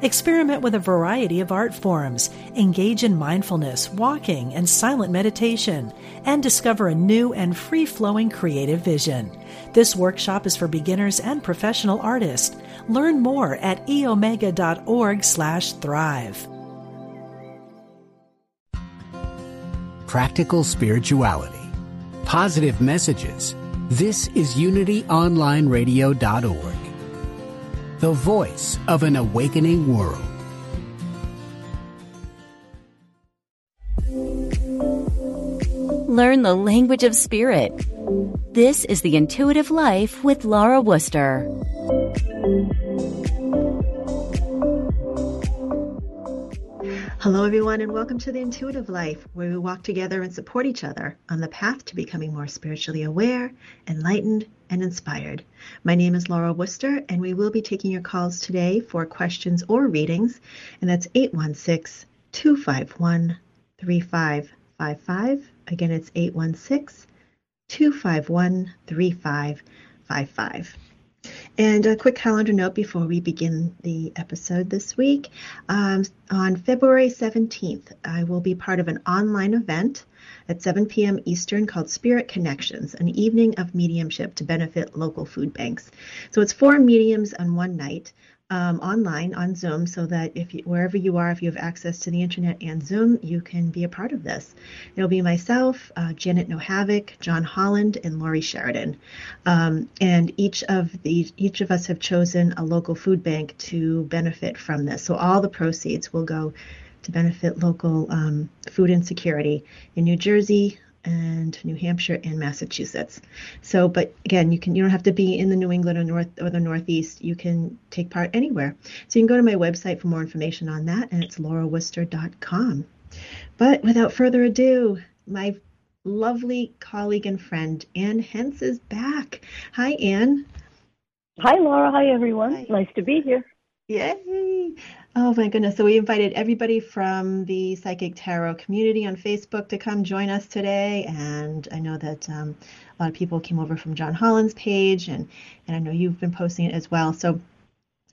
Experiment with a variety of art forms, engage in mindfulness, walking, and silent meditation, and discover a new and free flowing creative vision. This workshop is for beginners and professional artists. Learn more at eomega.org slash thrive. Practical spirituality. Positive messages. This is UnityOnlineRadio.org the voice of an awakening world. Learn the language of spirit. This is The Intuitive Life with Laura Wooster. Hello, everyone, and welcome to the Intuitive Life, where we walk together and support each other on the path to becoming more spiritually aware, enlightened, and inspired. My name is Laura Wooster, and we will be taking your calls today for questions or readings, and that's 816 251 3555. Again, it's 816 251 3555. And a quick calendar note before we begin the episode this week. Um, on February 17th, I will be part of an online event at 7 p.m. Eastern called Spirit Connections, an evening of mediumship to benefit local food banks. So it's four mediums on one night um, online on Zoom so that if you, wherever you are, if you have access to the internet and Zoom, you can be a part of this. It'll be myself, uh, Janet Nohavec, John Holland, and Laurie Sheridan. Um, and each of the each of us have chosen a local food bank to benefit from this. So all the proceeds will go to benefit local um, food insecurity in New Jersey, and New Hampshire and Massachusetts. So, but again, you can you don't have to be in the New England or North or the Northeast. You can take part anywhere. So you can go to my website for more information on that, and it's laurawooster.com. But without further ado, my lovely colleague and friend Ann Hentz is back. Hi, Ann. Hi, Laura. Hi, everyone. Hi. Nice to be here. Yay! Oh my goodness. So we invited everybody from the Psychic Tarot community on Facebook to come join us today. And I know that um, a lot of people came over from John Holland's page, and, and I know you've been posting it as well. So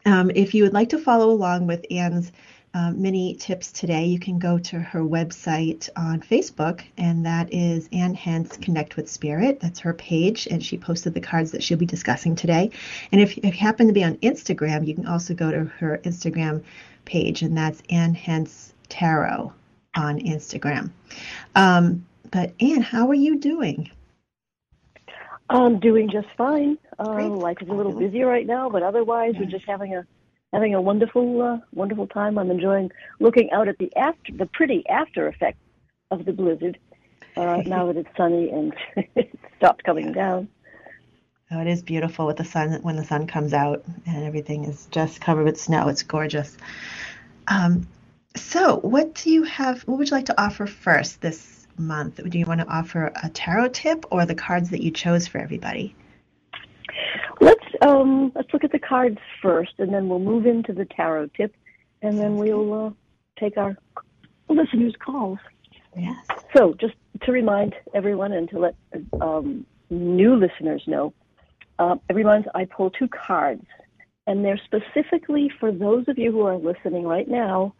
um, if you would like to follow along with Ann's um, many tips today, you can go to her website on Facebook, and that is Ann Hentz Connect with Spirit. That's her page, and she posted the cards that she'll be discussing today. And if, if you happen to be on Instagram, you can also go to her Instagram page, and that's Ann Hentz Tarot on Instagram. Um, but Ann, how are you doing? I'm doing just fine. Uh, life is a little busy right now, but otherwise, we're just having a having a wonderful, uh, wonderful time. I'm enjoying looking out at the after, the pretty after effect of the blizzard. Uh, now that it's sunny and it stopped coming down. Oh, it is beautiful with the sun when the sun comes out and everything is just covered with snow. It's gorgeous. Um, so, what do you have? What would you like to offer first this month? Do you want to offer a tarot tip or the cards that you chose for everybody? Let's um, let's look at the cards first, and then we'll move into the tarot tip, and then we'll uh, take our listeners' calls. Yes. So, just to remind everyone and to let um, new listeners know, uh, every month I pull two cards, and they're specifically for those of you who are listening right now,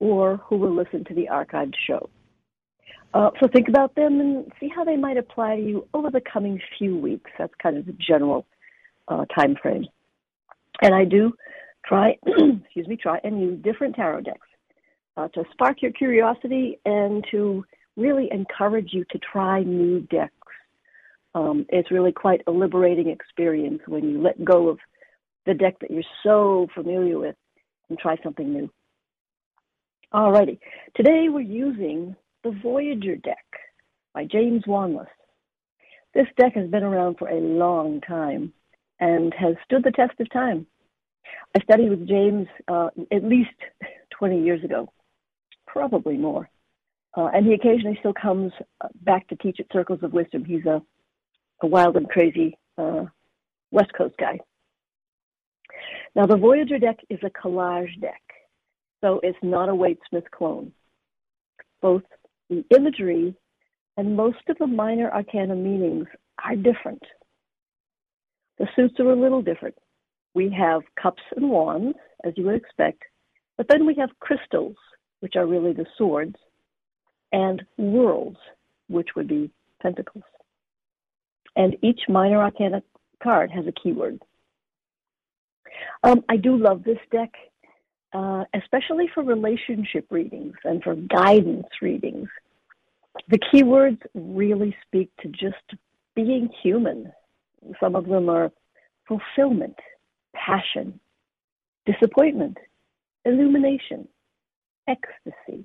or who will listen to the archived show. Uh, so think about them and see how they might apply to you over the coming few weeks. That's kind of the general uh, time frame. And I do try, excuse me, try and use different tarot decks uh, to spark your curiosity and to really encourage you to try new decks. Um, it's really quite a liberating experience when you let go of the deck that you're so familiar with and try something new. Alrighty, today we're using the Voyager deck by James Wanless. This deck has been around for a long time and has stood the test of time. I studied with James uh, at least 20 years ago, probably more. Uh, and he occasionally still comes uh, back to teach at Circles of Wisdom. He's a, a wild and crazy uh, West Coast guy. Now, the Voyager deck is a collage deck, so it's not a Waite Smith clone. Both the imagery and most of the minor arcana meanings are different. The suits are a little different. We have cups and wands, as you would expect, but then we have crystals, which are really the swords, and worlds, which would be pentacles. And each minor arcana card has a keyword. Um, I do love this deck, uh, especially for relationship readings and for guidance readings. The keywords really speak to just being human. Some of them are fulfillment, passion, disappointment, illumination, ecstasy,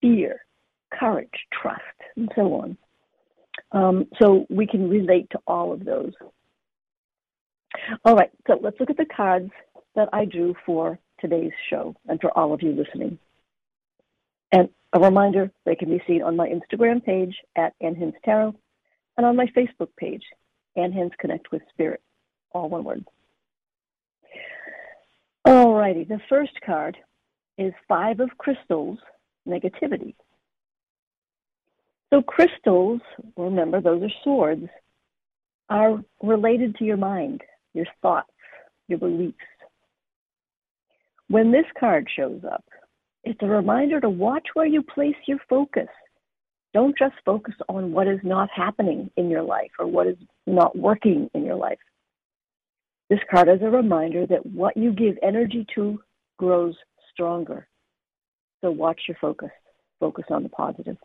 fear, courage, trust, and so on. Um, so we can relate to all of those. All right, so let's look at the cards that I drew for today's show and for all of you listening. And a reminder, they can be seen on my Instagram page at Ann Tarot and on my Facebook page, Ann Hentz Connect with Spirit, all one word. All righty, the first card is Five of Crystals, Negativity. So crystals, remember those are swords, are related to your mind, your thoughts, your beliefs. When this card shows up, it's a reminder to watch where you place your focus. Don't just focus on what is not happening in your life or what is not working in your life. This card is a reminder that what you give energy to grows stronger. So watch your focus. Focus on the positive.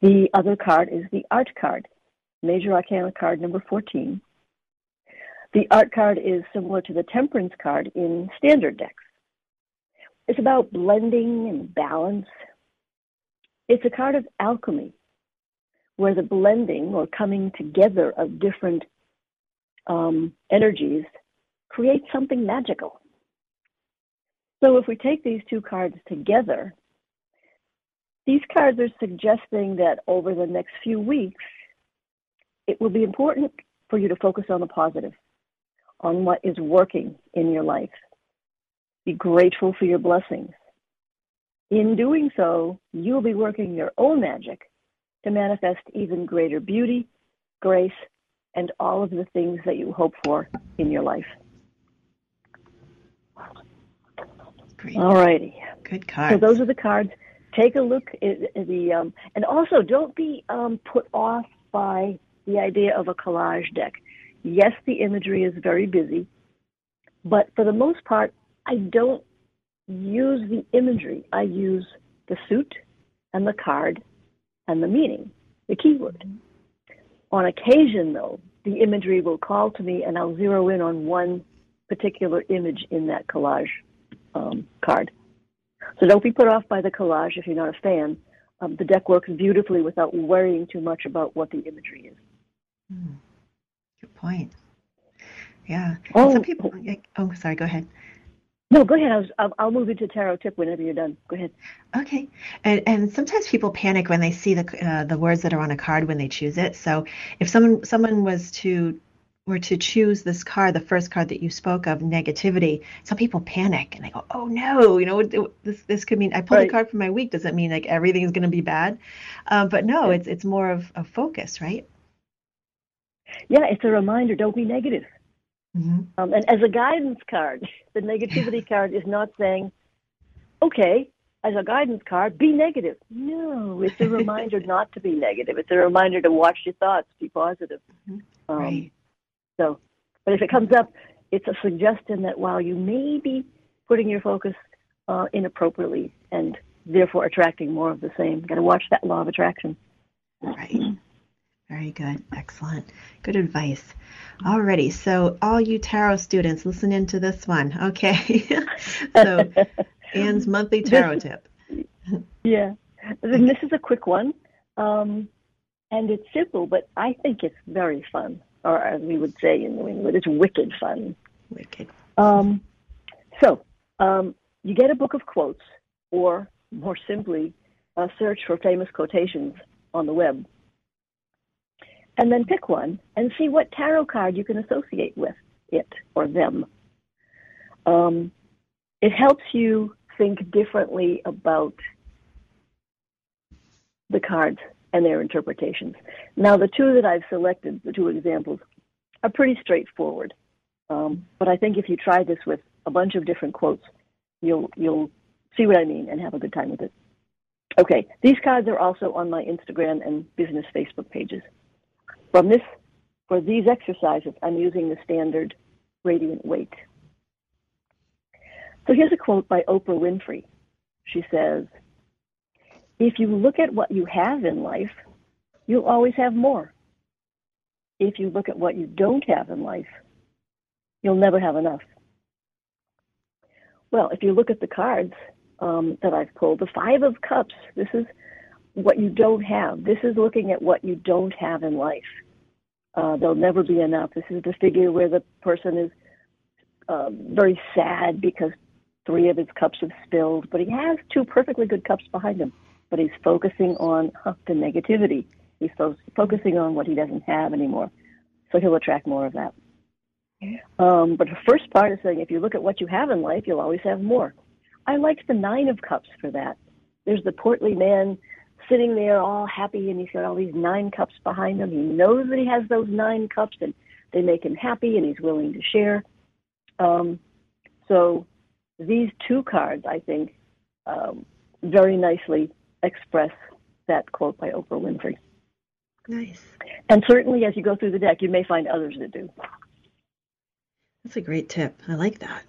The other card is the art card, Major Arcana card number 14. The art card is similar to the temperance card in standard decks. It's about blending and balance. It's a kind of alchemy, where the blending or coming together of different um, energies creates something magical. So if we take these two cards together, these cards are suggesting that over the next few weeks, it will be important for you to focus on the positive, on what is working in your life. Be grateful for your blessings. In doing so, you'll be working your own magic to manifest even greater beauty, grace, and all of the things that you hope for in your life. Great. All righty. Good cards. So those are the cards take a look at the um, and also don't be um, put off by the idea of a collage deck. Yes, the imagery is very busy, but for the most part, I don't use the imagery. I use the suit and the card and the meaning, the keyword. On occasion, though, the imagery will call to me and I'll zero in on one particular image in that collage um, card. So don't be put off by the collage if you're not a fan. Um, the deck works beautifully without worrying too much about what the imagery is. Hmm. Good point. Yeah. Oh. Some people. Oh, sorry. Go ahead. No, go ahead. I was, I'll, I'll move into tarot tip whenever you're done. Go ahead. Okay. And, and sometimes people panic when they see the uh, the words that are on a card when they choose it. So if someone someone was to were to choose this card, the first card that you spoke of, negativity, some people panic and they go, "Oh no, you know, this this could mean I pulled Right. a card for my week. Does it mean like everything is going to be bad?" Um, but no, it's it's more of a focus, right? Yeah, it's a reminder. Don't be negative. Hmm Um, and as a guidance card, the negativity card is not saying, okay, as a guidance card, be negative. No, it's a reminder not to be negative. It's a reminder to watch your thoughts, be positive. Um, Right. So, but if it comes up, it's a suggestion that while you may be putting your focus uh, inappropriately and therefore attracting more of the same, you've got to watch that law of attraction. Right. Very good. Excellent. Good advice. Alrighty. So all you tarot students, listen into this one. Okay. so Ann's monthly tarot tip. Yeah. This is a quick one. Um, and it's simple, but I think it's very fun. Or as we would say in New England, it's wicked fun. Wicked. Um, so um, you get a book of quotes, or more simply, uh, search for famous quotations on the web. And then pick one and see what tarot card you can associate with it or them. Um, it helps you think differently about the cards and their interpretations. Now, the two that I've selected, the two examples, are pretty straightforward. Um, but I think if you try this with a bunch of different quotes, you'll you'll see what I mean and have a good time with it. Okay, these cards are also on my Instagram and business Facebook pages. From this, for these exercises, I'm using the standard Rider-Waite. So here's a quote by Oprah Winfrey. She says, If you look at what you have in life, you'll always have more. If you look at what you don't have in life, you'll never have enough. Well, if you look at the cards um, that I've pulled, the Five of Cups, this is what you don't have. This is looking at what you don't have in life. Uh, there'll never be enough. This is the figure where the person is uh, very sad because three of his cups have spilled, but he has two perfectly good cups behind him. But he's focusing on huh, the negativity. He's fo- focusing on what he doesn't have anymore. So he'll attract more of that. Um, but the first part is saying if you look at what you have in life, you'll always have more. I like the Nine of Cups for that. There's the portly man sitting there all happy and he's got all these nine cups behind him. He knows that he has those nine cups and they make him happy and he's willing to share. Um, so these two cards, I think, um, very nicely express that quote by Oprah Winfrey. Nice. And certainly as you go through the deck, you may find others that do. That's a great tip. I like that.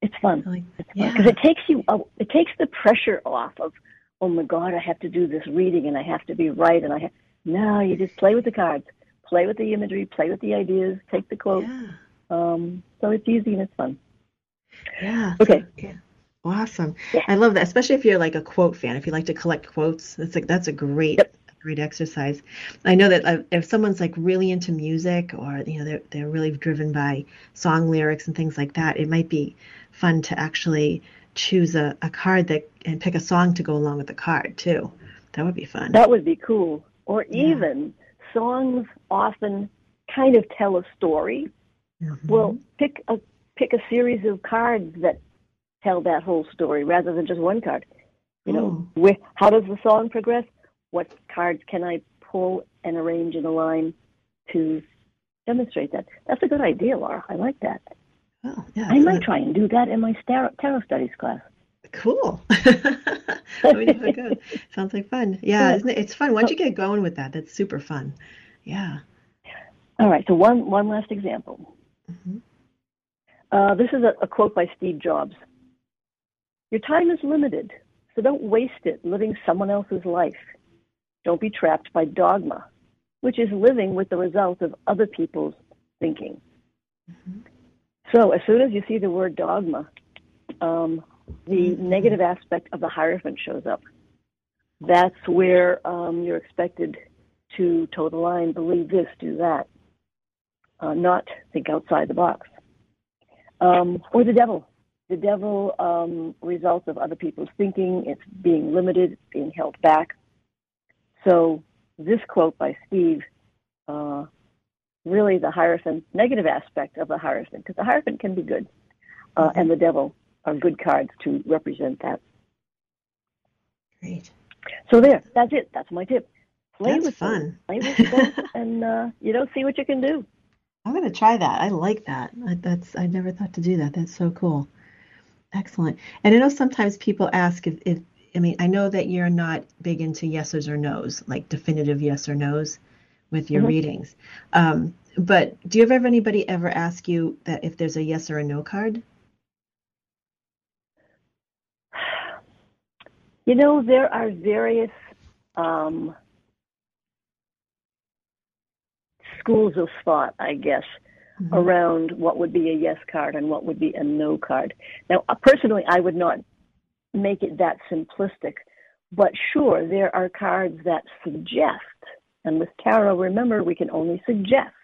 It's fun. Like, it's fun because it takes you, uh, it takes the pressure off of, oh my God, I have to do this reading and I have to be right and I have. No, you just play with the cards, play with the imagery, play with the ideas, take the quote. Yeah. Um, so it's easy and it's fun. Yeah. Okay. Yeah. Awesome. Yeah. I love that, especially if you're like a quote fan. If you like to collect quotes, that's like that's a great, Yep. great exercise. I know that uh, if someone's like really into music, or you know they're they're really driven by song lyrics and things like that, it might be fun to actually choose a, a card that and pick a song to go along with the card too. That would be fun. That would be cool. Or Yeah. even songs often kind of tell a story. Mhm. Well, pick a pick a series of cards that tell that whole story rather than just one card. You know, where, how does the song progress? What cards can I pull and arrange in a line to demonstrate that? That's a good idea, Laura. I like that. Oh, yeah. I might try and do that in my tarot, studies class. Cool. that would be so good. Sounds like fun. Yeah, Yeah. isn't it? It's fun. Once you get going with that, that's super fun. Yeah. All right, so one one last example. Mhm. Uh, this is a, a quote by Steve Jobs. Your time is limited, so don't waste it living someone else's life. Don't be trapped by dogma, which is living with the result of other people's thinking. So as soon as you see the word dogma, um, the negative aspect of the Hierophant shows up. That's where um, you're expected to toe the line, believe this, do that, uh, not think outside the box. Um, or the devil. The devil um, results of other people's thinking. It's being limited, it's being held back. So this quote by Steve, uh, really the Hierophant, negative aspect of the Hierophant, because the Hierophant can be good, uh, and the devil are good cards to represent that. Great. So there, that's it. That's my tip. Play That's with fun. Play with and uh, you know, see what you can do. I'm gonna try that. I like that. I, that's I never thought to do that. That's so cool. Excellent. And I know sometimes people ask if, if I mean I know that you're not big into yeses or nos, like definitive yes or nos with your Mhm. readings. Um, but do you ever have anybody ever ask you that if there's a yes or a no card? You know, there are various um, schools of thought, I guess, Mhm. around what would be a yes card and what would be a no card. Now, uh, personally, I would not make it that simplistic, but sure, there are cards that suggest. And with tarot, remember, we can only suggest,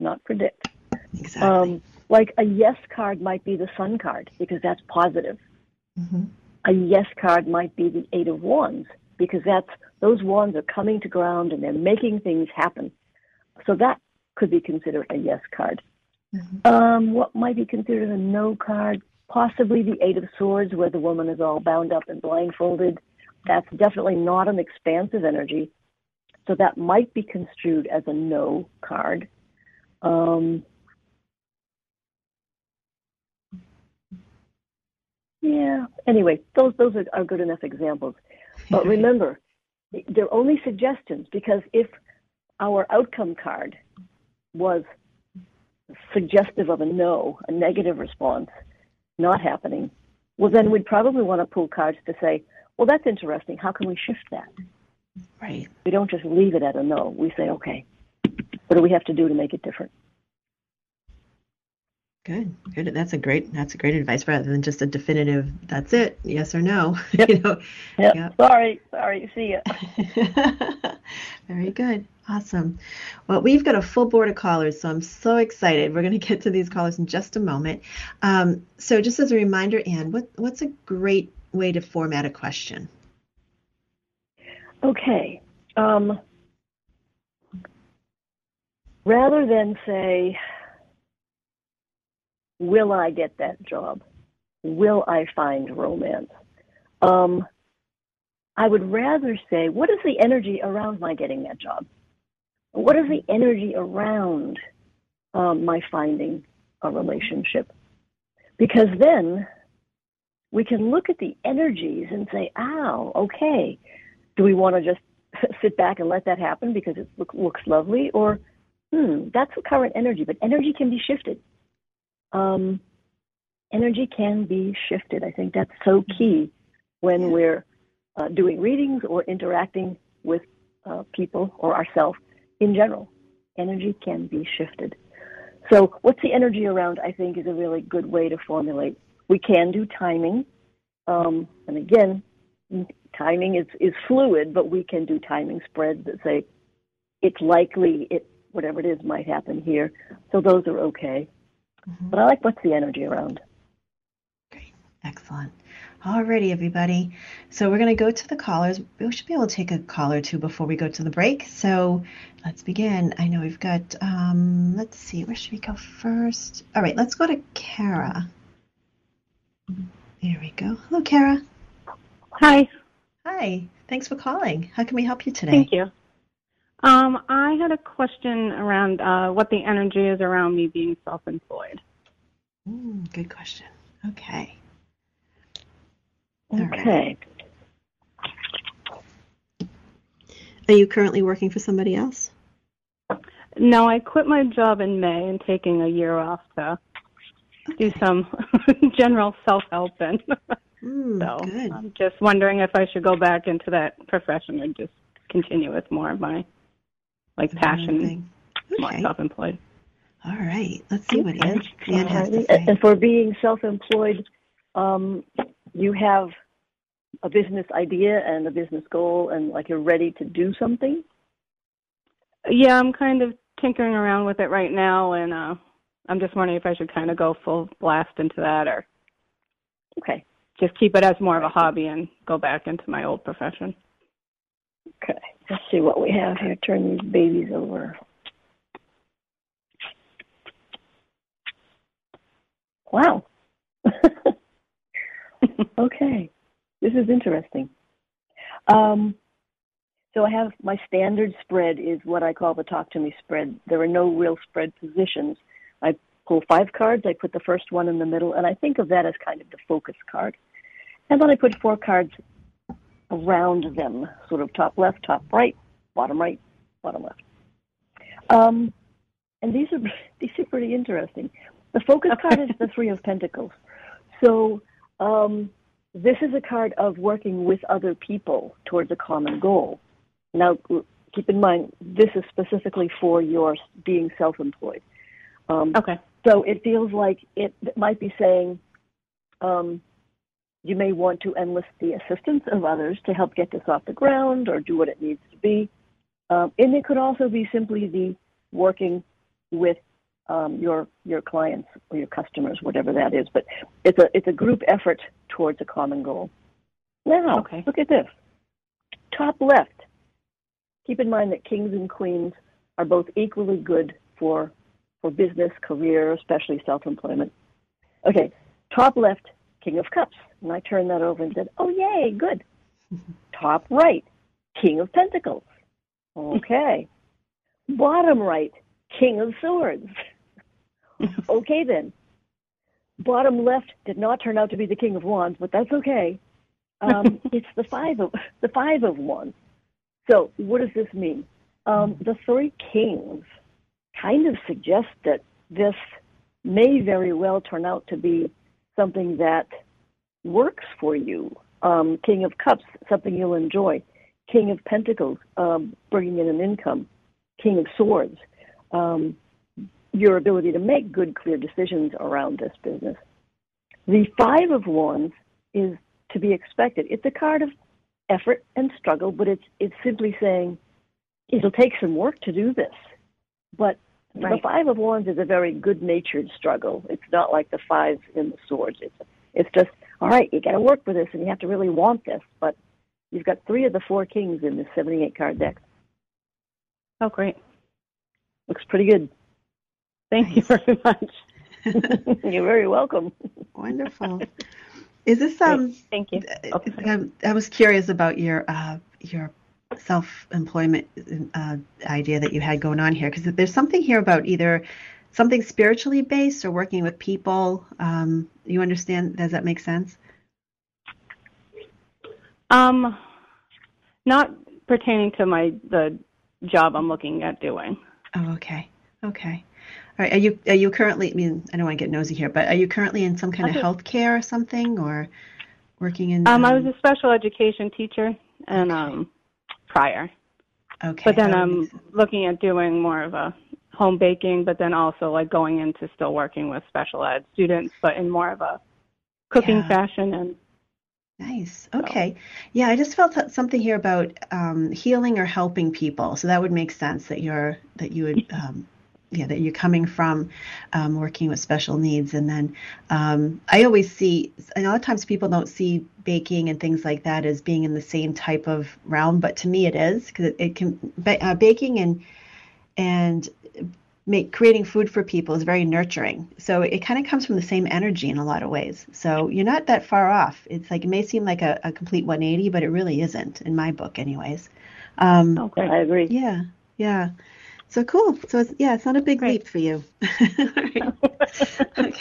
not predict. Exactly. Um, like a yes card might be the sun card because that's positive. hmm a yes card might be the eight of wands because that's those wands are coming to ground and they're making things happen So that could be considered a yes card. Mm-hmm. Um, what might be considered a no card? Possibly the Eight of Swords, where the woman is all bound up and blindfolded. That's definitely not an expansive energy. So that might be construed as a no card. Um, yeah. Anyway, those those are, are good enough examples. But remember, they're only suggestions because if our outcome card was suggestive of a no, a negative response, not happening, well, then we'd probably want to pull cards to say, well, that's interesting. How can we shift that? Right. We don't just leave it at a no. We say, okay, what do we have to do to make it different? Good, good. That's a great. That's a great advice rather than just a definitive. That's it. Yes or no. Yep. you know. Yep. yep. Sorry. Sorry. See ya. Very good. Awesome. Well, we've got a full board of callers, so I'm so excited. We're going to get to these callers in just a moment. Um, so, just as a reminder, Ann, what what's a great way to format a question? Okay. Um, rather than say, Will I get that job? Will I find romance? Um, I would rather say, what is the energy around my getting that job? What is the energy around um, my finding a relationship? Because then we can look at the energies and say, "Oh, okay. Do we want to just sit back and let that happen because it look, looks lovely, or hmm, that's the current energy, but energy can be shifted um, energy can be shifted. I think that's so key when we're uh, doing readings or interacting with uh, people or ourselves in general. Energy can be shifted. So, what's the energy around? I think is a really good way to formulate. We can do timing, um, and again, timing is is fluid, but we can do timing spreads that say it's likely it whatever it is might happen here. So those are okay. Mm-hmm. But I like what's the energy around. Great. Excellent. Alrighty, everybody. So we're going to go to the callers. We should be able to take a call or two before we go to the break. So let's begin. I know we've got, um, let's see, where should we go first? All right, let's go to Kara. There we go. Hello, Kara. Hi. Hi. Thanks for calling. How can we help you today? Thank you. Um, I had a question around uh, what the energy is around me being self-employed. Mm, good question. Okay. Okay. Right. Are you currently working for somebody else? No, I quit my job in May and taking a year off to okay. do some general self-help and mm, so good. I'm just wondering if I should go back into that profession or just continue with more of my like passion, okay. self-employed. All right, let's see what Ann, Ann has to say. And for being self-employed, um, you have a business idea and a business goal, and like you're ready to do something. Yeah, I'm kind of tinkering around with it right now, and uh, I'm just wondering if I should kind of go full blast into that, or okay, just keep it as more of a hobby and go back into my old profession. Okay. Let's see what we have here. Turn these babies over. Wow. okay. This is interesting. Um, so I have my standard spread is what I call the talk to me spread. There are no real spread positions. I pull five cards, I put the first one in the middle, and I think of that as kind of the focus card. And then I put four cards around them, sort of top left, top right, bottom right, bottom left. Um, and these are these are pretty interesting. The focus card is the Three of Pentacles. So um, this is a card of working with other people towards a common goal. Now, keep in mind, this is specifically for your being self-employed. Um, okay. So it feels like it might be saying, um, you may want to enlist the assistance of others to help get this off the ground or do what it needs to be. Um, and it could also be simply the working with um, your your clients or your customers, whatever that is. But it's a it's a group effort towards a common goal. Now, okay. look at this. Top left. Keep in mind that kings and queens are both equally good for for business, career, especially self-employment. Okay, top left, King of Cups, and I turned that over and said, "Oh, yay, good." top right, King of Pentacles. Okay. Bottom right, King of Swords. okay then. Bottom left did not turn out to be the King of Wands, but that's okay. Um, it's the five of the five of Wands. So what does this mean? Um, the three kings kind of suggest that this may very well turn out to be something that works for you. Um, King of Cups, something you'll enjoy. King of Pentacles, um, bringing in an income. King of Swords, um, your ability to make good, clear decisions around this business. The Five of Wands is to be expected. It's a card of effort and struggle, but it's it's simply saying it'll take some work to do this. But right. the Five of Wands is a very good-natured struggle. It's not like the five in the swords. It's it's just all right. You got to work with this, and you have to really want this. But you've got three of the four kings in this 78 card deck. Oh, great! Looks pretty good. Thank you very much. You're very welcome. Wonderful. Is this um? Thank you. Okay. I, I, was curious about your uh, your self-employment uh, idea that you had going on here because there's something here about either something spiritually based or working with people. Um, you understand? Does that make sense? Um, not pertaining to my the job I'm looking at doing. Oh, okay, okay. All right. Are you are you currently? I mean, I don't want to get nosy here, but are you currently in some kind of healthcare or something, or working in? Um, um I was um, a special education teacher, and okay. um, prior. Okay. But then I'm looking at doing more of a home baking, but then also like going into still working with special ed students, but in more of a cooking yeah. fashion and Nice. Okay. Yeah, I just felt something here about um, healing or helping people. So that would make sense that you're that you would um, yeah that you're coming from um, working with special needs. And then um, i always see a lot of times people don't see baking and things like that as being in the same type of realm but to me it is because it, it, can uh, baking and and make creating food for people is very nurturing. So it kind of comes from the same energy in a lot of ways. So you're not that far off. It's like it may seem like a, a complete 180 but it really isn't in my book anyways. Um, okay. I agree. Yeah. Yeah so cool. So it's, yeah, it's not a big Great. leap for you. okay. well,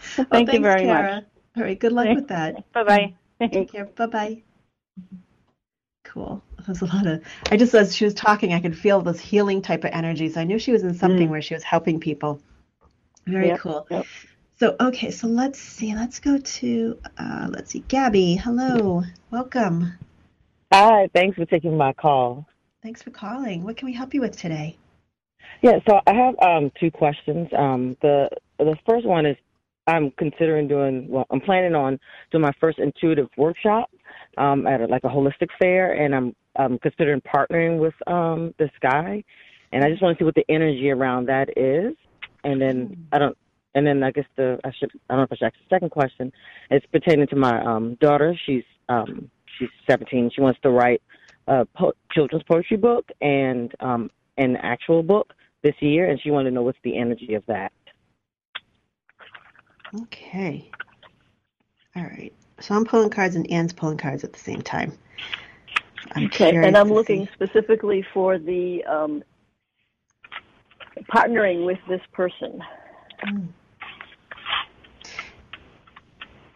Thank thanks, you very Kara. much. All right. Good luck with that. Bye bye. Take care. Bye bye. Cool. There's a lot of. I just as she was talking, I could feel this healing type of energy. So I knew she was in something mm. where she was helping people. Very yep, cool. Yep. So okay, so let's see. Let's go to uh, let's see, Gabby. Hello, welcome. Hi. Thanks for taking my call. Thanks for calling. What can we help you with today? Yeah, so I have um, two questions. Um, the the first one is I'm considering doing well. I'm planning on doing my first intuitive workshop um, at a, like a holistic fair, and I'm I'm considering partnering with um, this guy, and I just want to see what the energy around that is, and then mm. I don't. And then I guess the I should I don't know if I should ask the second question. It's pertaining to my um, daughter. She's um, she's 17. She wants to write a po- children's poetry book and um, an actual book this year, and she wanted to know what's the energy of that. Okay. All right. So I'm pulling cards and Ann's pulling cards at the same time. I'm okay, and I'm looking see. specifically for the um, partnering with this person. Mm.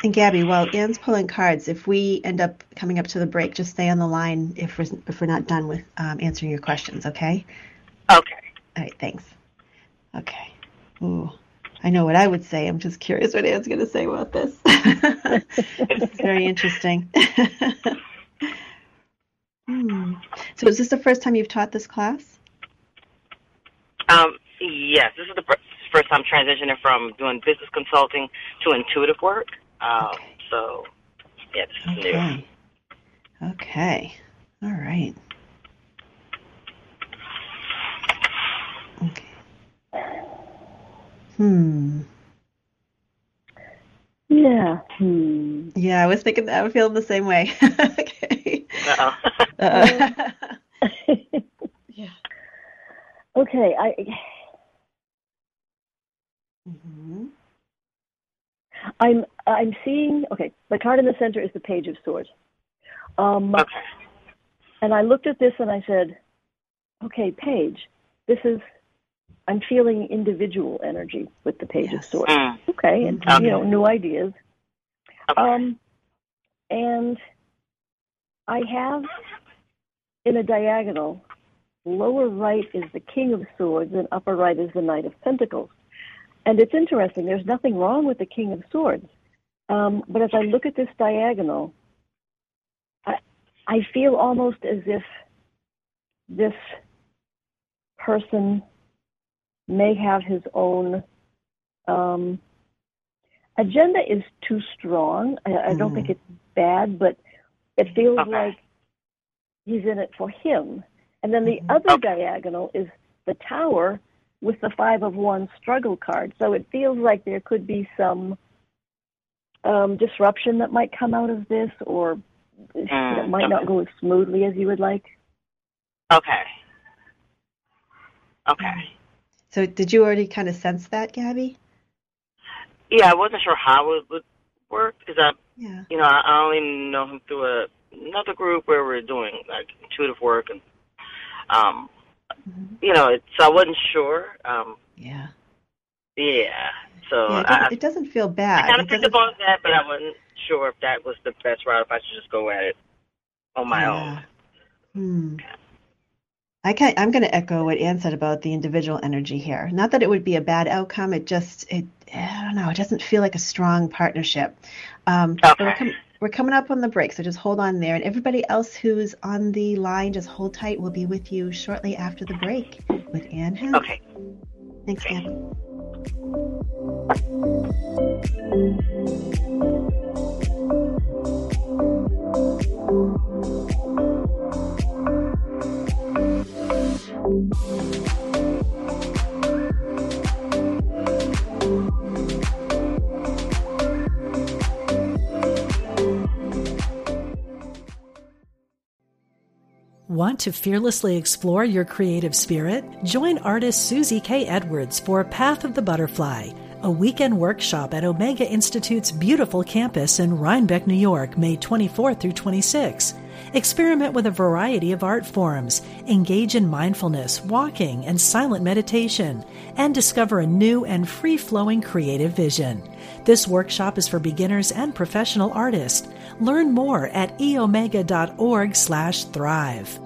And Gabby, while Ann's pulling cards, if we end up coming up to the break, just stay on the line if we're if we're not done with um, answering your questions. Okay. Okay. All right. Thanks. Okay. Ooh, I know what I would say. I'm just curious what Ann's going to say about this. it's very interesting. hmm. So, is this the first time you've taught this class? Um, yes, this is the first time transitioning from doing business consulting to intuitive work. Um, okay. So, yeah, this is okay. new. Okay. All right. Okay. Hmm. Yeah. Hmm. Yeah, I was thinking that I was feeling the same way. okay. Uh-oh. uh yeah. Okay, I. Mm-hmm. I'm I'm seeing okay. The card in the center is the Page of Swords. Um, Okay. And I looked at this and I said, okay, Page, this is. I'm feeling individual energy with the Page of Swords. Mm. Okay, and Okay. you know, new ideas. Okay. Um, and I have in a diagonal, lower right is the King of Swords and upper right is the Knight of Pentacles. And it's interesting, there's nothing wrong with the King of Swords. Um, but as I look at this diagonal, I, I feel almost as if this person may have his own um, agenda is too strong. I, I don't think it's bad, but it feels Okay. like he's in it for him. And then the Mhm. other Okay. diagonal is the tower with the five of wands struggle card. So it feels like there could be some um, disruption that might come out of this, or that might not go as smoothly as you would like. Okay. Okay. So did you already kind of sense that, Gabby? Yeah, I wasn't sure how it would work because I, Yeah. you know, I I only know him through a, another group where we're doing like intuitive work and, um, Mhm. you know, it's I wasn't sure. Um, Yeah. yeah. So Yeah, it doesn't, it doesn't feel bad. I kind of picked up on that, but I wasn't sure if that was the best route. If I should just go at it on my own. Hmm. I can't. I'm going to echo what Ann said about the individual energy here. Not that it would be a bad outcome. It just it I don't know. It doesn't feel like a strong partnership. Um, but we're, Okay. We're coming up on the break, so just hold on there. And everybody else who's on the line, just hold tight. We'll be with you shortly after the break with Ann. Okay. Thanks, Okay. Gabby. Want to fearlessly explore your creative spirit? Join artist Susie K. Edwards for Path of the Butterfly, a weekend workshop at Omega Institute's beautiful campus in Rhinebeck, New York, May 24 through 26. Experiment with a variety of art forms, engage in mindfulness, walking, and silent meditation, and discover a new and free flowing creative vision. This workshop is for beginners and professional artists. Learn more at eomega.org/thrive.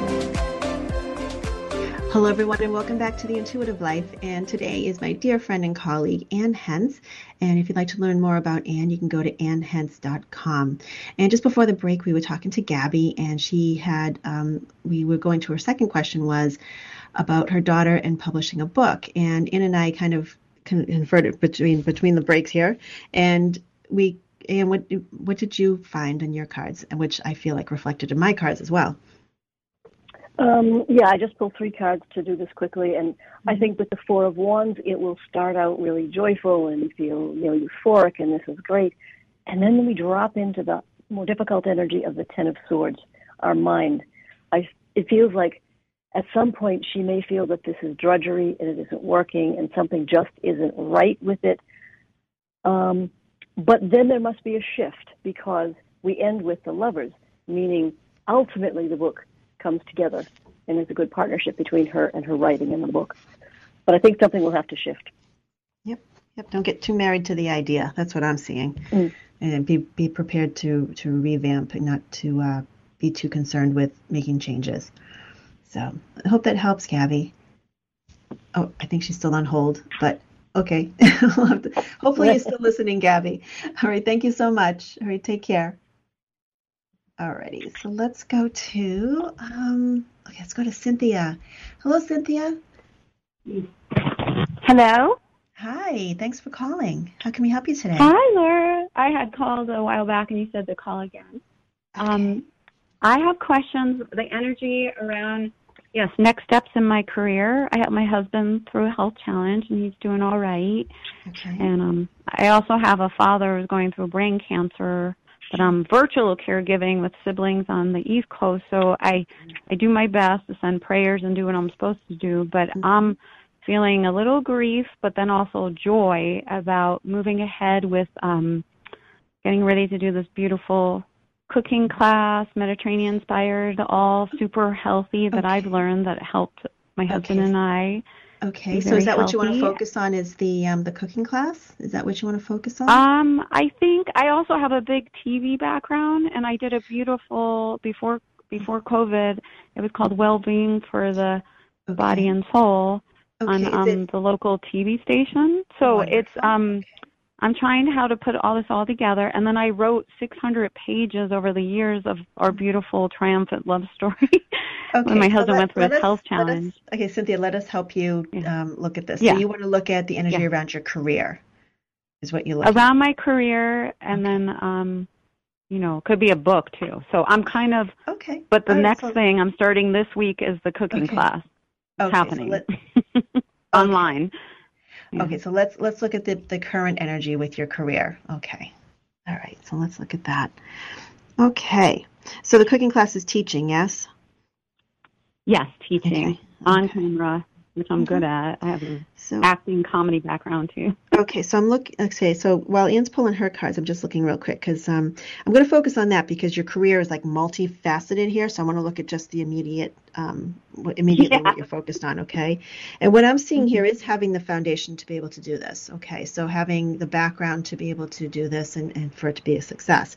Hello, everyone, and welcome back to The Intuitive Life. And today is my dear friend and colleague, Ann Hentz. And if you'd like to learn more about Ann, you can go to annhentz.com. And just before the break, we were talking to Gabby, and she had, um, we were going to her second question was about her daughter and publishing a book. And Ann and I kind of converted between between the breaks here, and we. And what what did you find in your cards, and which I feel like reflected in my cards as well? Um, yeah, I just pulled three cards to do this quickly, and I think with the Four of Wands, it will start out really joyful and feel you know euphoric, and this is great, and then we drop into the more difficult energy of the Ten of Swords, our mind. I it feels like at some point she may feel that this is drudgery and it isn't working, and something just isn't right with it. Um, but then there must be a shift because we end with the lovers, meaning ultimately the book comes together and is a good partnership between her and her writing in the book. But I think something will have to shift. Yep. Yep. Don't get too married to the idea. That's what I'm seeing. Mm. And be be prepared to to revamp, and not to uh, be too concerned with making changes. So I hope that helps, Gabby. Oh, I think she's still on hold, but okay. We'll have to- hopefully you're still listening, Gabby. All right. Thank you so much. All right. Take care. Alrighty. So let's go to um. Okay, let's go to Cynthia. Hello, Cynthia. Hello. Hi. Thanks for calling. How can we help you today? Hi, Laura. I had called a while back and you said to call again. Um, I have questions. The energy around, yes, next steps in my career. I have my husband through a health challenge and he's doing all right. Okay. And um, I also have a father who's going through brain cancer, but I'm virtual caregiving with siblings on the East Coast. So I, I do my best to send prayers and do what I'm supposed to do. But I'm feeling a little grief, but then also joy about moving ahead with um, getting ready to do this beautiful cooking class, Mediterranean inspired, all super healthy that I've learned that helped my husband Okay. and I. Okay, so is that what you want to focus on? Is the um, the cooking class? Is that what you want to focus on? Um, I think I also have a big TV background, and I did a beautiful before before COVID. It was called Wellbeing for the Body and Soul Okay, on um, it- the local TV station. So it's um, I'm trying how to put all this all together, and then I wrote 600 pages over the years of our beautiful triumphant love story. when my so husband let- went through his us- health let us- challenge. okay, Cynthia, let us help you um, look at this. Yeah. So you want to look at the energy Yeah. around your career, is what you look around my career and then um you know it could be a book too so i'm kind of okay but the All right, next so- thing i'm starting this week is the cooking Okay. class it's Okay, so happening let- online Okay, so let's let's look at the, the current energy with your career. Okay. All right, so let's look at that. Okay. So the cooking class is teaching, yes? yes teaching on camera which i'm good at i have an acting comedy background too Okay, so I'm looking. Okay, so while Ann's pulling her cards, I'm just looking real quick because um, I'm going to focus on that because your career is like multifaceted here. So I want to look at just the immediate, um, what, immediately what you're focused on. Okay, and what I'm seeing here is having the foundation to be able to do this. Okay, so having the background to be able to do this and, and for it to be a success,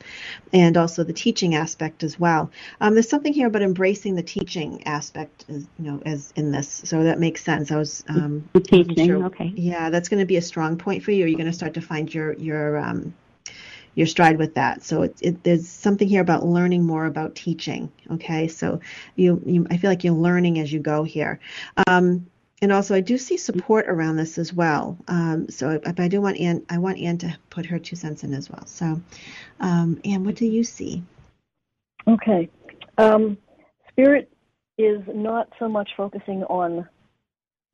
and also the teaching aspect as well. Um, there's something here about embracing the teaching aspect, as, you know, as in this. So that makes sense. I was um, wasn't teaching, sure- okay. Yeah, that's going to be a strong point for you. Or you're going to start to find your your um, your stride with that. So it, it, there's something here about learning more about teaching. Okay, so you, you I feel like you're learning as you go here. Um, and also, I do see support around this as well. Um, so, but I do want Ann. I want Ann to put her two cents in as well. So, um, Ann, what do you see? Okay. Um, spirit is not so much focusing on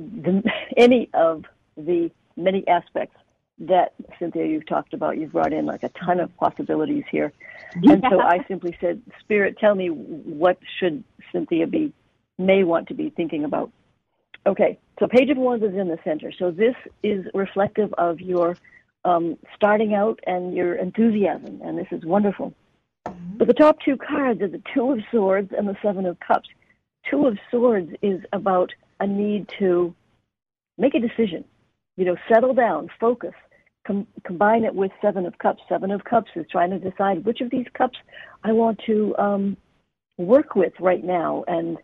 the, any of the many aspects that Cynthia you've talked about. You've brought in like a ton of possibilities here, and so I simply said, Spirit, tell me what should Cynthia be may want to be thinking about. Okay, so page of wands is in the center. So this is reflective of your um, starting out and your enthusiasm, and this is wonderful. But the top two cards are the Two of Swords and the Seven of Cups. Two of Swords is about a need to make a decision, you know, settle down, focus, com- combine it with Seven of Cups. Seven of Cups is trying to decide which of these cups I want to um, work with right now. And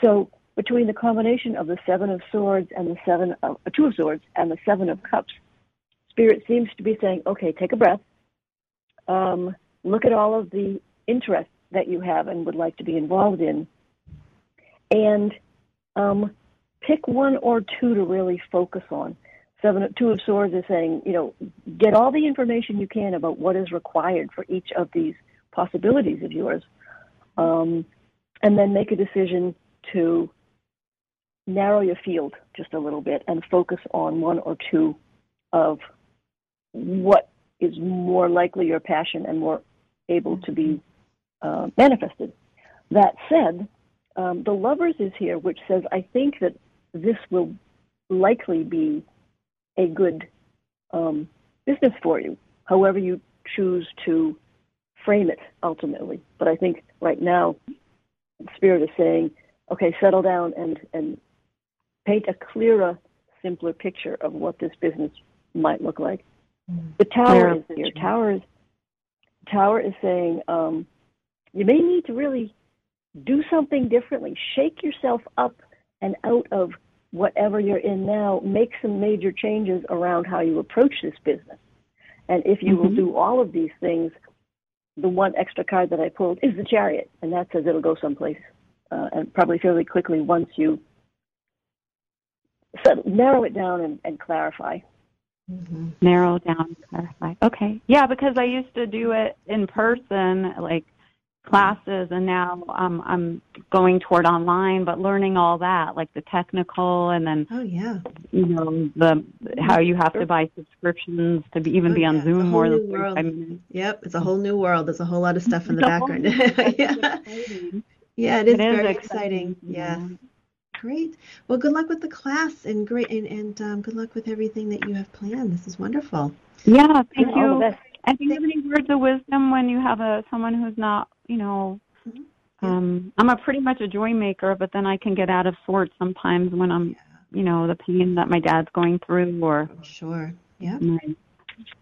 so between the combination of the Seven of Swords and the Seven of uh, Two of Swords and the Seven of Cups, Spirit seems to be saying, okay, take a breath. Um, look at all of the interests that you have and would like to be involved in, and um, pick one or two to really focus on. Seven, two of Swords is saying, you know, get all the information you can about what is required for each of these possibilities of yours, um, and then make a decision to narrow your field just a little bit and focus on one or two of what is more likely your passion and more able to be uh, manifested. That said, um, the lovers is here, which says, I think that this will likely be a good um, business for you, however you choose to frame it ultimately. But I think right now, the Spirit is saying, okay, settle down and, and paint a clearer, simpler picture of what this business might look like. The tower is here. Tower is Tower is saying um, you may need to really do something differently. Shake yourself up and out of whatever you're in now. Make some major changes around how you approach this business. And if you will Mhm. do all of these things, the one extra card that I pulled is the Chariot, and that says it'll go someplace, uh, and probably fairly quickly once you settle, narrow it down and, and clarify. Mm-hmm. Narrow down, clarify. Okay. Yeah, because I used to do it in person, like classes, and now um, I'm going toward online, but learning all that, like the technical, and then oh yeah, you know the how you have to buy subscriptions to be, even oh, be on yeah. Zoom more than world. I mean, yep, it's a whole new world. There's a whole lot of stuff in the background. yeah. yeah, it is it very exciting. exciting. Yeah. yeah. Great. Well, good luck with the class, and great, and, and um, good luck with everything that you have planned. This is wonderful. Yeah, thank you. And do you have any words of wisdom when you have a someone who's not, you know, mm-hmm. um, I'm a pretty much a joy maker, but then I can get out of sorts sometimes when I'm, yeah. you know, the pain that my dad's going through, or sure, yeah.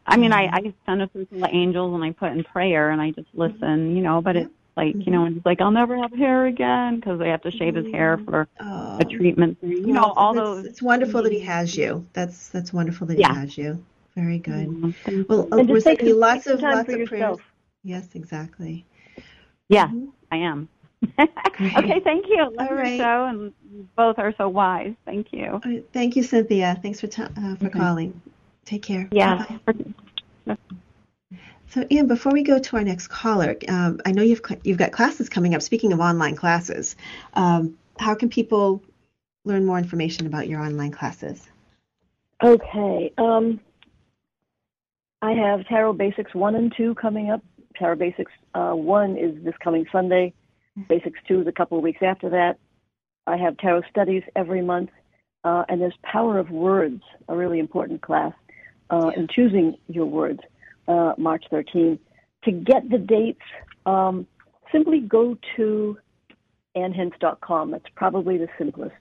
I mean, I I send a circle of angels and I put in prayer and I just mm-hmm. listen, mm-hmm. you know, but it's like you know, and he's like, I'll never have hair again because they have to shave his hair mm-hmm. for oh. a treatment. You well, know, all those. It's wonderful that he has you. That's that's wonderful that yeah. he has you. Very good. Mm-hmm. Well, we're sending you lots of lots of prayers. Yes, exactly. Yeah, mm-hmm. I am. okay, thank you. Love All right. show, and both are so wise. Thank you. thank you, Cynthia. Thanks for t- uh, for okay. calling. Take care. Yeah. Bye-bye. So, Ann, before we go to our next caller, um, I know you've you've got classes coming up. Speaking of online classes, um, how can people learn more information about your online classes? Okay. Um, I have Tarot Basics 1 and 2 coming up. Tarot Basics uh, 1 is this coming Sunday. Basics 2 is a couple of weeks after that. I have Tarot Studies every month. Uh, and there's Power of Words, a really important class uh, in choosing your words uh, March 13. To get the dates, um, simply go to annhentz.com. That's probably the simplest.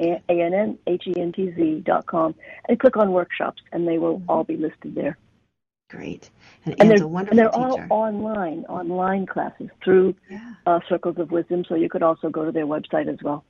A-N-N-H-E-N-T-Z dot com and click on workshops and they will all be listed there. Great. And, and, they're, and they're all online, online classes through yeah. uh, Circles of Wisdom. So you could also go to their website as well.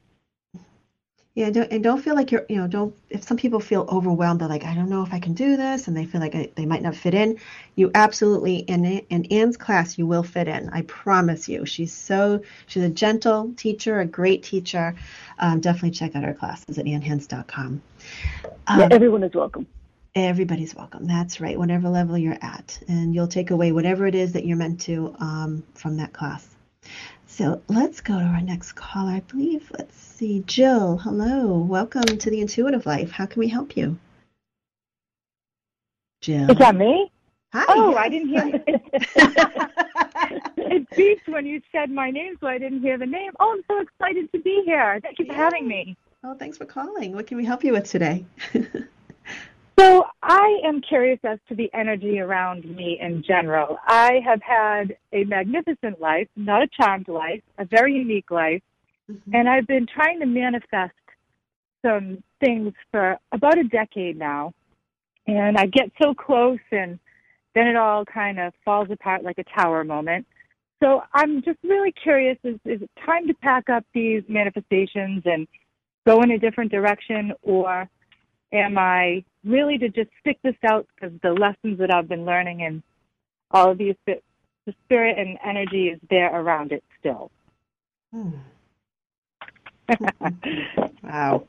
Yeah, don't, and don't feel like you're, you know, don't, if some people feel overwhelmed, they're like, I don't know if I can do this, and they feel like I, they might not fit in. You absolutely, in, in Ann's class, you will fit in. I promise you. She's so, she's a gentle teacher, a great teacher. Um, definitely check out her classes at annhentz.com. Um, yeah, everyone is welcome. Everybody's welcome. That's right, whatever level you're at. And you'll take away whatever it is that you're meant to um, from that class. So let's go to our next caller. I believe, let's see, Jill. Hello. Welcome to the Intuitive Life. How can we help you? Jill. Is that me? Hi. Oh, yes. I didn't hear it beeped when you said my name, so I didn't hear the name. Oh, I'm so excited to be here. Thank you for having me. Oh, thanks for calling. What can we help you with today? So I am curious as to the energy around me in general. I have had a magnificent life, not a charmed life, a very unique life, mm-hmm. and I've been trying to manifest some things for about a decade now. And I get so close and then it all kind of falls apart like a tower moment. So I'm just really curious is, is it time to pack up these manifestations and go in a different direction or am I really to just stick this out because the lessons that I've been learning and all of these, the spirit and energy is there around it still. Hmm. wow.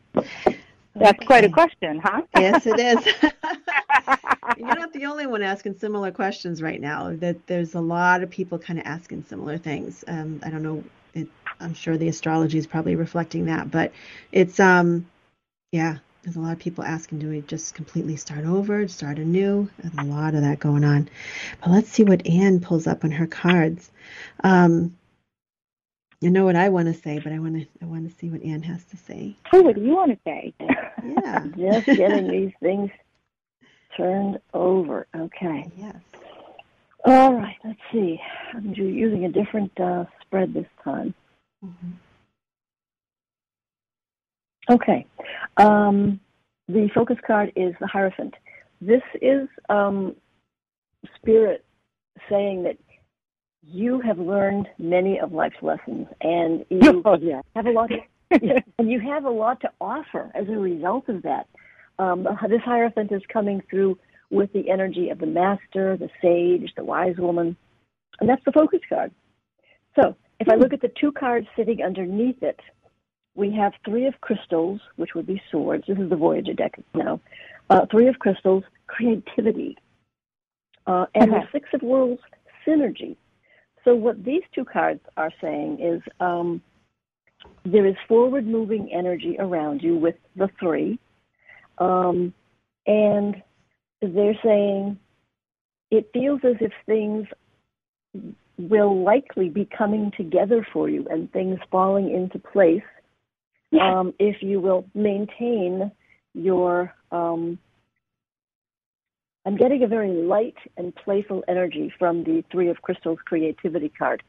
That's okay. quite a question, huh? yes, it is. You're not the only one asking similar questions right now. That there's a lot of people kind of asking similar things. Um, I don't know. It, I'm sure the astrology is probably reflecting that, but it's um, yeah, there's a lot of people asking, do we just completely start over, start anew? There's a lot of that going on. But let's see what Ann pulls up on her cards. Um, you know what I want to say, but I want to I want to see what Ann has to say. Oh, what do you want to say? Yeah, just getting these things turned over. Okay. Yes. All right. Let's see. I'm using a different uh, spread this time. Mm-hmm. Okay. Um, the focus card is the Hierophant. This is um, Spirit saying that you have learned many of life's lessons, and you oh, yeah. have a lot, to, and you have a lot to offer as a result of that. Um, this Hierophant is coming through with the energy of the Master, the Sage, the Wise Woman, and that's the focus card. So, if I look at the two cards sitting underneath it, we have three of crystals, which would be swords. This is the Voyager deck now. Uh, three of crystals, creativity, uh, and Okay. the Six of Worlds synergy. So what these two cards are saying is um, there is forward moving energy around you with the three, um, and they're saying it feels as if things will likely be coming together for you and things falling into place um, if you will maintain your. Um, I'm getting a very light and playful energy from the Three of Crystals creativity card.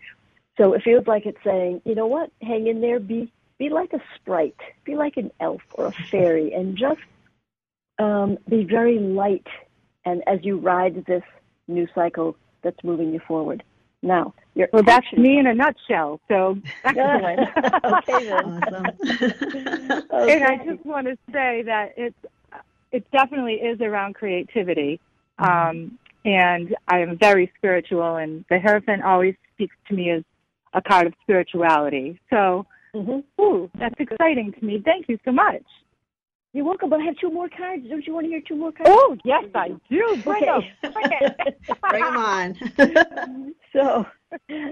So it feels like it's saying, you know what, hang in there, be be like a sprite, be like an elf or a fairy, and just um, be very light. And as you ride this new cycle that's moving you forward. Now, your Well, that's me in a nutshell. So excellent. okay then. And I just want to say that it's it definitely is around creativity. Um, and I am very spiritual, and the Hierophant always speaks to me as a card of spirituality. So, ooh, that's exciting to me. Thank you so much. You're welcome, but I have two more cards. Don't you want to hear two more cards? Oh, yes, I do. Bring Okay. them. Bring. Bring them on. so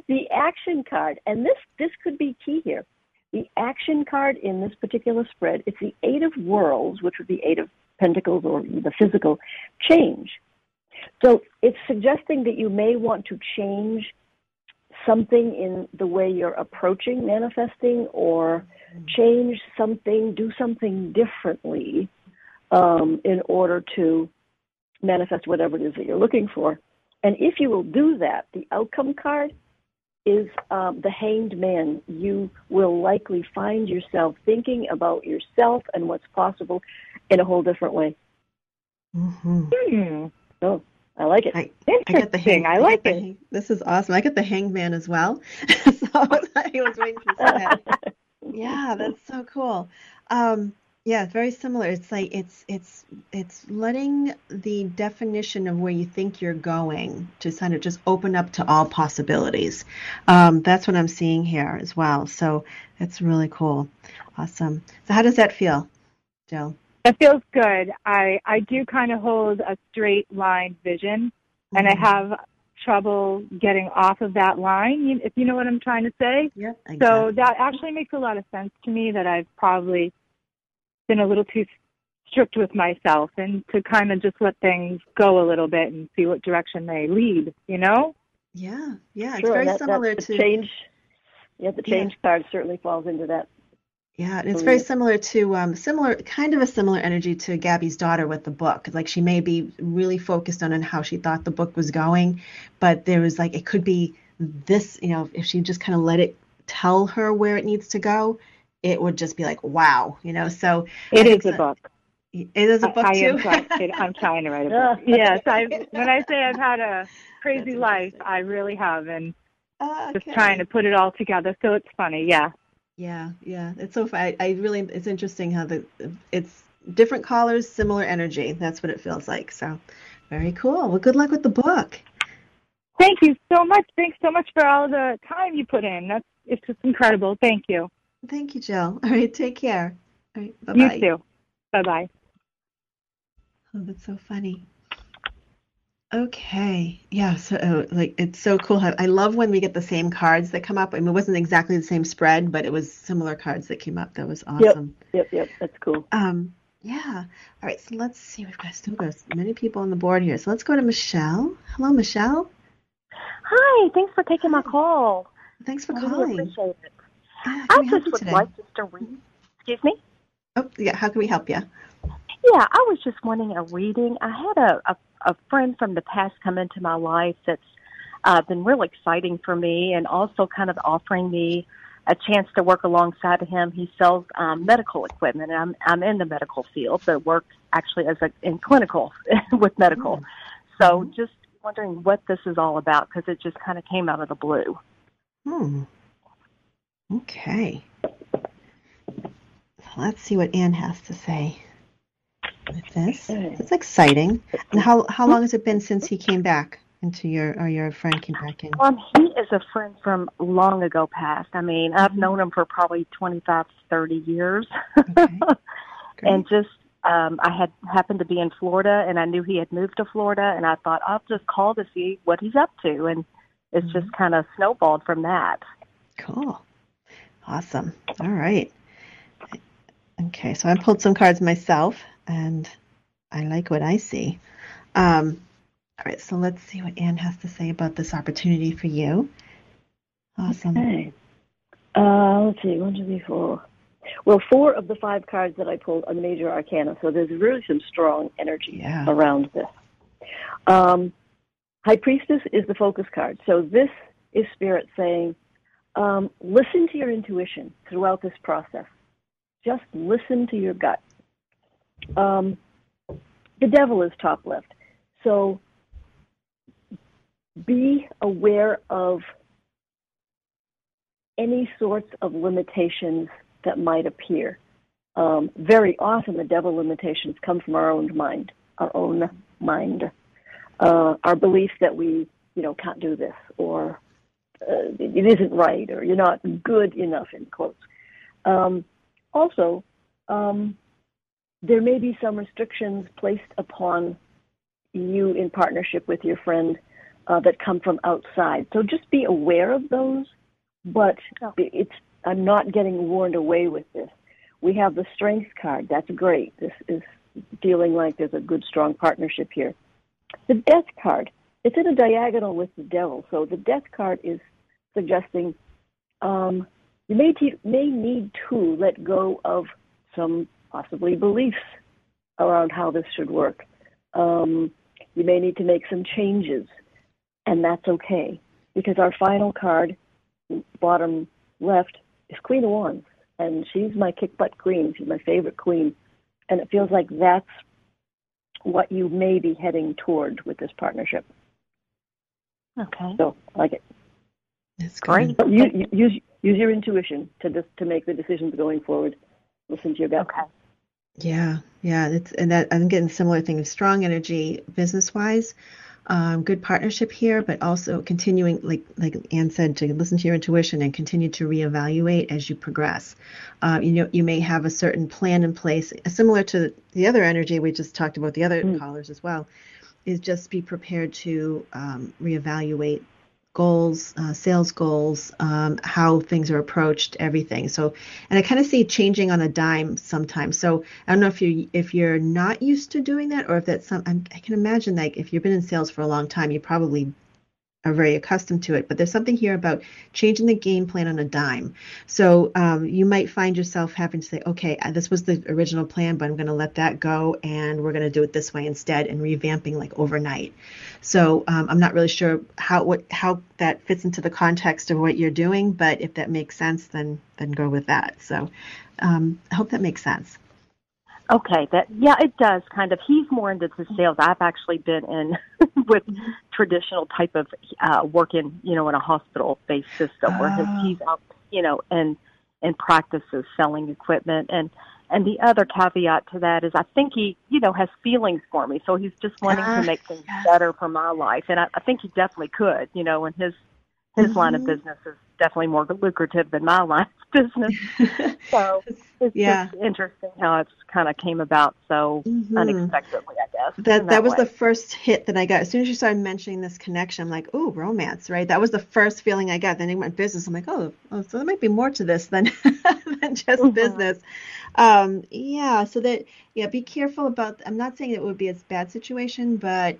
the action card, and this this could be key here. The action card in this particular spread, it's the Eight of Worlds, which would be Eight of Pentacles or the physical change. So it's suggesting that you may want to change something in the way you're approaching manifesting or change something, do something differently um, in order to manifest whatever it is that you're looking for. And if you will do that, the outcome card is um, the hanged man. You will likely find yourself thinking about yourself and what's possible in a whole different way. Mm-hmm. Hmm. Oh, I like it. I, Interesting. I get the hang, I get like it. hang- this is awesome. I get the hangman as well. so I was waiting say that. Yeah, that's so cool. Um, yeah, very similar. It's like it's it's it's letting the definition of where you think you're going to kind of just open up to all possibilities. Um, that's what I'm seeing here as well. So that's really cool. Awesome. So how does that feel, Jill? That feels good. I I do kind of hold a straight line vision, and I Mhm. have trouble getting off of that line. If you know what I'm trying to say. Yep. So exactly. that actually makes a lot of sense to me. That I've probably been a little too strict with myself, and to kind of just let things go a little bit and see what direction they lead. You know. Yeah, yeah, it's Sure, very that- that- similar to change. Yeah, the Yeah. change card certainly falls into that. Yeah, and it's very similar to um, similar kind of a similar energy to Gabby's daughter with the book. Like she may be really focused on, on how she thought the book was going, but there was like it could be this, you know, if she just kind of let it tell her where it needs to go, it would just be like wow, you know. So It is a book. It is a book I, I too. am. I'm trying to write a book. yes, I. When I say I've had a crazy That's life, I really have, and Ah, just trying to put it all together. So it's funny. Yeah. Yeah, yeah, it's so fun. I, I really, it's interesting how the it's different colors, similar energy. That's what it feels like. So, very cool. Well, good luck with the book. Thank you so much. Thanks so much for all the time you put in. That's it's just incredible. Thank you. Thank you, Jill. All right, take care. All right, bye bye. You too. Bye bye. Oh, that's so funny. Okay, yeah. So, uh, like, it's so cool. How, I love when we get the same cards that come up. I mean, it wasn't exactly the same spread, but it was similar cards that came up. That was awesome. Yep, yep, Yep. that's cool. Um, yeah. All right. So let's see. We've got still got many people on the board here. So let's go to Michelle. Hello, Michelle. Hi, thanks for taking my call. Thanks for I really appreciate it. Yeah, I can we help just would today? like just to read. Excuse me? Oh, yeah. How can we help you? Yeah, I was just wanting a reading. I had a, a, a friend from the past come into my life that's uh, been real exciting for me and also kind of offering me a chance to work alongside of him. He sells um, medical equipment, and I'm, I'm in the medical field, but work actually as a, in clinical with medical. So just wondering what this is all about because it just kind of came out of the blue. Hmm. Okay. Let's see what Ann has to say with this. It's exciting. And how how long has it been since he came back into your or your friend came back in? Um, he is a friend from long ago past. I mean, I've known him for probably twenty five, thirty years. and just um, I had happened to be in Florida, and I knew he had moved to Florida, and I thought I'll just call to see what he's up to, and it's mm-hmm. just kind of snowballed from that. Cool, awesome. All right. Okay, so I pulled some cards myself, and I like what I see. Um, all right, so let's see what Ann has to say about this opportunity for you. Awesome. Okay. Uh, let's see, one, two, three, four. Well, four of the five cards that I pulled are major arcana, so there's really some strong energy yeah. around this. Um, High Priestess is the focus card. So this is Spirit saying, um, listen to your intuition throughout this process. Just listen to your gut. Um, the devil is top left. So be aware of any sorts of limitations that might appear. Um, very often, the devil limitations come from our own mind, our own mind, uh, our belief that we, you know, can't do this, or uh, it isn't right, or you're not good enough. In quotes. Um, also, um, there may be some restrictions placed upon you in partnership with your friend uh, that come from outside. So just be aware of those, but it's I'm not getting warned away with this. We have the strength card. That's great. This is feeling like there's a good, strong partnership here. The death card. It's in a diagonal with the devil. So the death card is suggesting um, you may, te- may need to let go of some possibly beliefs around how this should work. Um, you may need to make some changes, and that's okay because our final card, bottom left, is Queen of Wands, and she's my kick butt queen. She's my favorite queen, and it feels like that's what you may be heading toward with this partnership. Okay. So I like it. That's great. Use, use use your intuition to just to make the decisions going forward. Listen to your gut. Okay. Yeah, yeah, it's and that I'm getting similar thing. Of strong energy business wise, um, good partnership here, but also continuing, like like Ann said, to listen to your intuition and continue to reevaluate as you progress. Uh, you know, you may have a certain plan in place, similar to the other energy we just talked about, the other mm. callers as well. Is just be prepared to um, reevaluate goals, uh, sales goals, um, how things are approached, everything. So, and I kind of see changing on a dime sometimes. So I don't know if you if you're not used to doing that, or if that's some. I'm, I can imagine like if you've been in sales for a long time, you probably are very accustomed to it. But there's something here about changing the game plan on a dime. So um, you might find yourself having to say, okay, uh, this was the original plan, but I'm going to let that go and we're going to do it this way instead and revamping like overnight. So um, I'm not really sure how what how that fits into the context of what you're doing, but if that makes sense, then then go with that. So um, I hope that makes sense. Okay, that yeah, it does kind of. He's more into the sales. I've actually been in with traditional type of uh, work in you know in a hospital based system where his, he's out you know and and practices selling equipment and and the other caveat to that is I think he you know has feelings for me, so he's just wanting to make things better for my life, and I, I think he definitely could you know and his his mm-hmm. line of business is definitely more lucrative than my line of business. so it's yeah. just interesting how it's kind of came about so mm-hmm. unexpectedly, I guess. That that, that was way. the first hit that I got. As soon as you started mentioning this connection, I'm like, oh, romance, right? That was the first feeling I got. Then it went business. I'm like, oh, oh, so there might be more to this than than just mm-hmm. business. Um, yeah. So that yeah, be careful about. I'm not saying it would be a bad situation, but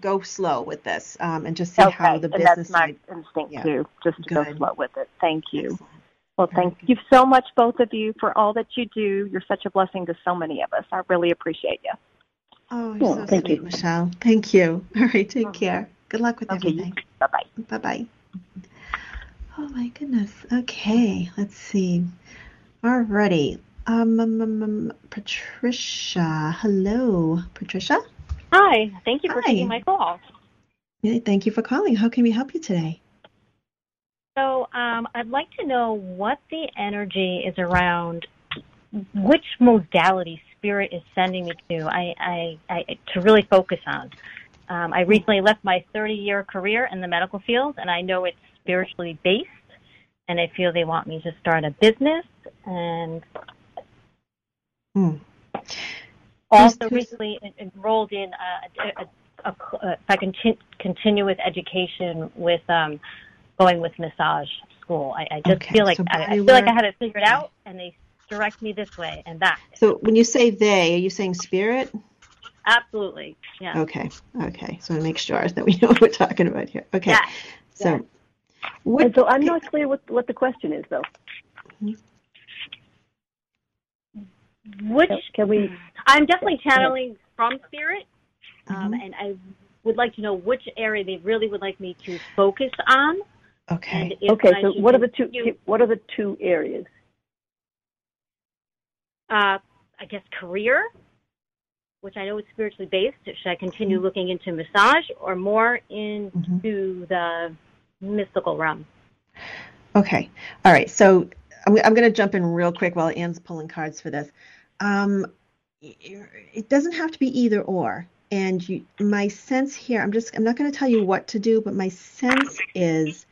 go slow with this um, and just see okay. how the and business that's my side, instinct yeah. too just to Good. go slow with it. Thank you. Excellent. well thank you. so much both of you for all that you do. You're such a blessing to so many of us. I really appreciate you. Oh you're so thank sweet you. michelle. Thank you. All right take care. Good luck with okay everything. bye bye bye bye oh my goodness. Okay let's see. Alrighty um, um, um, um patricia. Hello patricia Hi, thank you for Hi. taking my call. yeah, thank you for calling how can we help you today So, um, I'd like to know what the energy is around which modality spirit is sending me to. I, I, I to really focus on. Um, I recently left my 30-year career in the medical field, and I know it's spiritually based. And I feel they want me to start a business, and Hmm. Also recently enrolled in a, a, a, a if I can continue with education with um, going with massage school. I, I just Okay, feel like so I, I body feel like I had it figured out, and they direct me this way and that. So when you say they, are you saying spirit? Absolutely, yeah. Okay. Okay. So to make sure that we know what we're talking about here. Okay. Yeah, So and so I'm not clear what what the question is, though. Which can we? I'm definitely channeling from spirit, um, and I would like to know which area they really would like me to focus on. Okay. Okay. So what are the two? continue, What are the two areas? Uh, I guess career, which I know is spiritually based. Should I continue Mm-hmm. looking into massage or more into the mystical realm? Okay. All right. So I'm, I'm going to jump in real quick while Ann's pulling cards for this. Um, it doesn't have to be either or. And you, my sense here, I'm just, I'm not going to tell you what to do, but my sense is,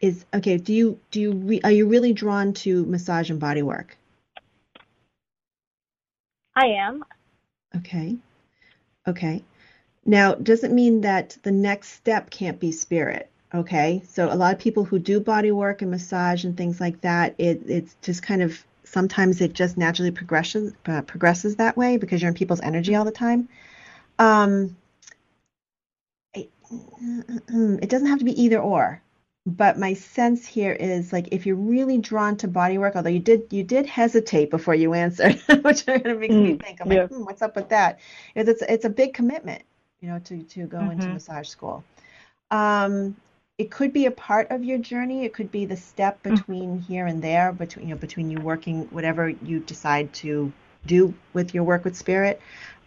is okay. Do you, do you, re, are you really drawn to massage and body work? I am. Okay. Okay. Now, doesn't mean that the next step can't be spirit. Okay. So a lot of people who do body work and massage and things like that, it it's just kind of sometimes it just naturally progresses uh, progresses that way because you're in people's energy all the time. Um, it, it doesn't have to be either or, but my sense here is like if you're really drawn to body work, although you did you did hesitate before you answered, which kind of makes me Mm, think. I'm yeah. like, hmm, what's up with that? Because it's it's a big commitment, you know, to to go into Mhm. massage school. Um, it could be a part of your journey. It could be the step between here and there, between you know, between you working whatever you decide to do with your work with spirit.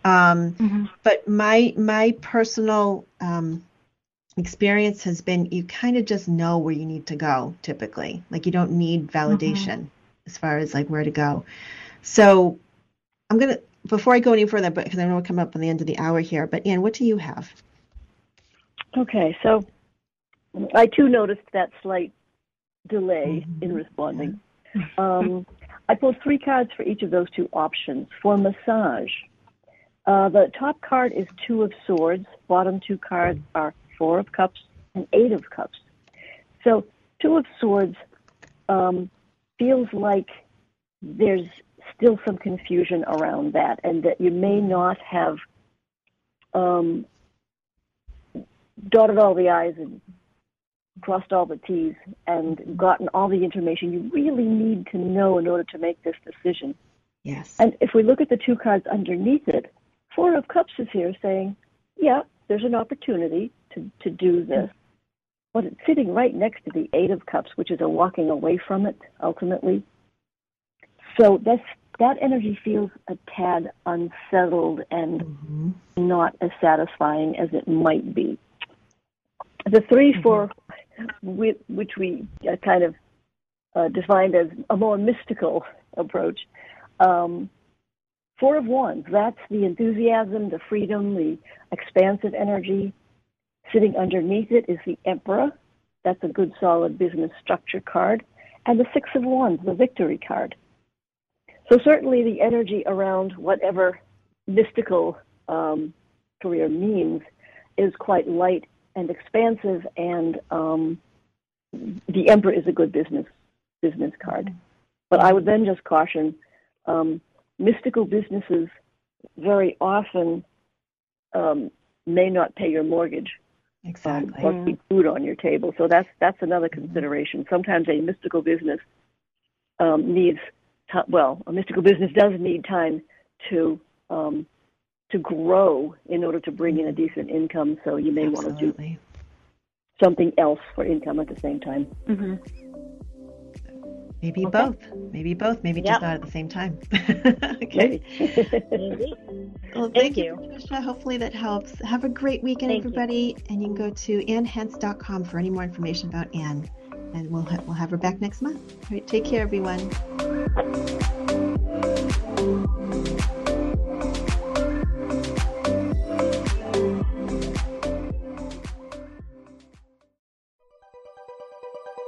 Um, But my my personal um, experience has been you kind of just know where you need to go typically. Like you don't need validation as far as like where to go. So I'm gonna before I go any further, but because I know we're coming up on the end of the hour here. But Ann, what do you have? Okay, so I too noticed that slight delay in responding. Um, I pulled three cards for each of those two options. For massage, uh, the top card is Two of Swords. Bottom two cards are Four of Cups and Eight of Cups. So, Two of Swords um, feels like there's still some confusion around that, and that you may not have um, dotted all the I's and crossed all the T's and gotten all the information you really need to know in order to make this decision. Yes. And if we look at the two cards underneath it, Four of Cups is here saying, yeah, there's an opportunity to, to do this. But it's sitting right next to the Eight of Cups, which is a walking away from it ultimately. So that's, that energy feels a tad unsettled and mm-hmm. not as satisfying as it might be. The 3 4, mm-hmm. Whi- which we uh, kind of uh, defined as a more mystical approach, um, Four of Wands, that's the enthusiasm, the freedom, the expansive energy. Sitting underneath it is the Emperor. That's a good, solid business structure card. And the Six of Wands, the victory card. So, certainly, the energy around whatever mystical um, career means is quite light and expansive, and um, the Emperor is a good business business card. But I would then just caution um, mystical businesses very often um, may not pay your mortgage Exactly. or keep food on your table. So that's that's another consideration. Sometimes a mystical business um, needs ti well, a mystical business does need time to um, to grow in order to bring in a decent income. So you may want to do something else for income at the same time. Mm-hmm. Maybe both. Maybe both. Maybe just not at the same time. okay. Well, thank, you, Patricia. Hopefully that helps. Have a great weekend, Thank you. everybody. And you can go to annhentz.com for any more information about Ann. And we'll, ha- we'll have her back next month. All right. Take care, everyone.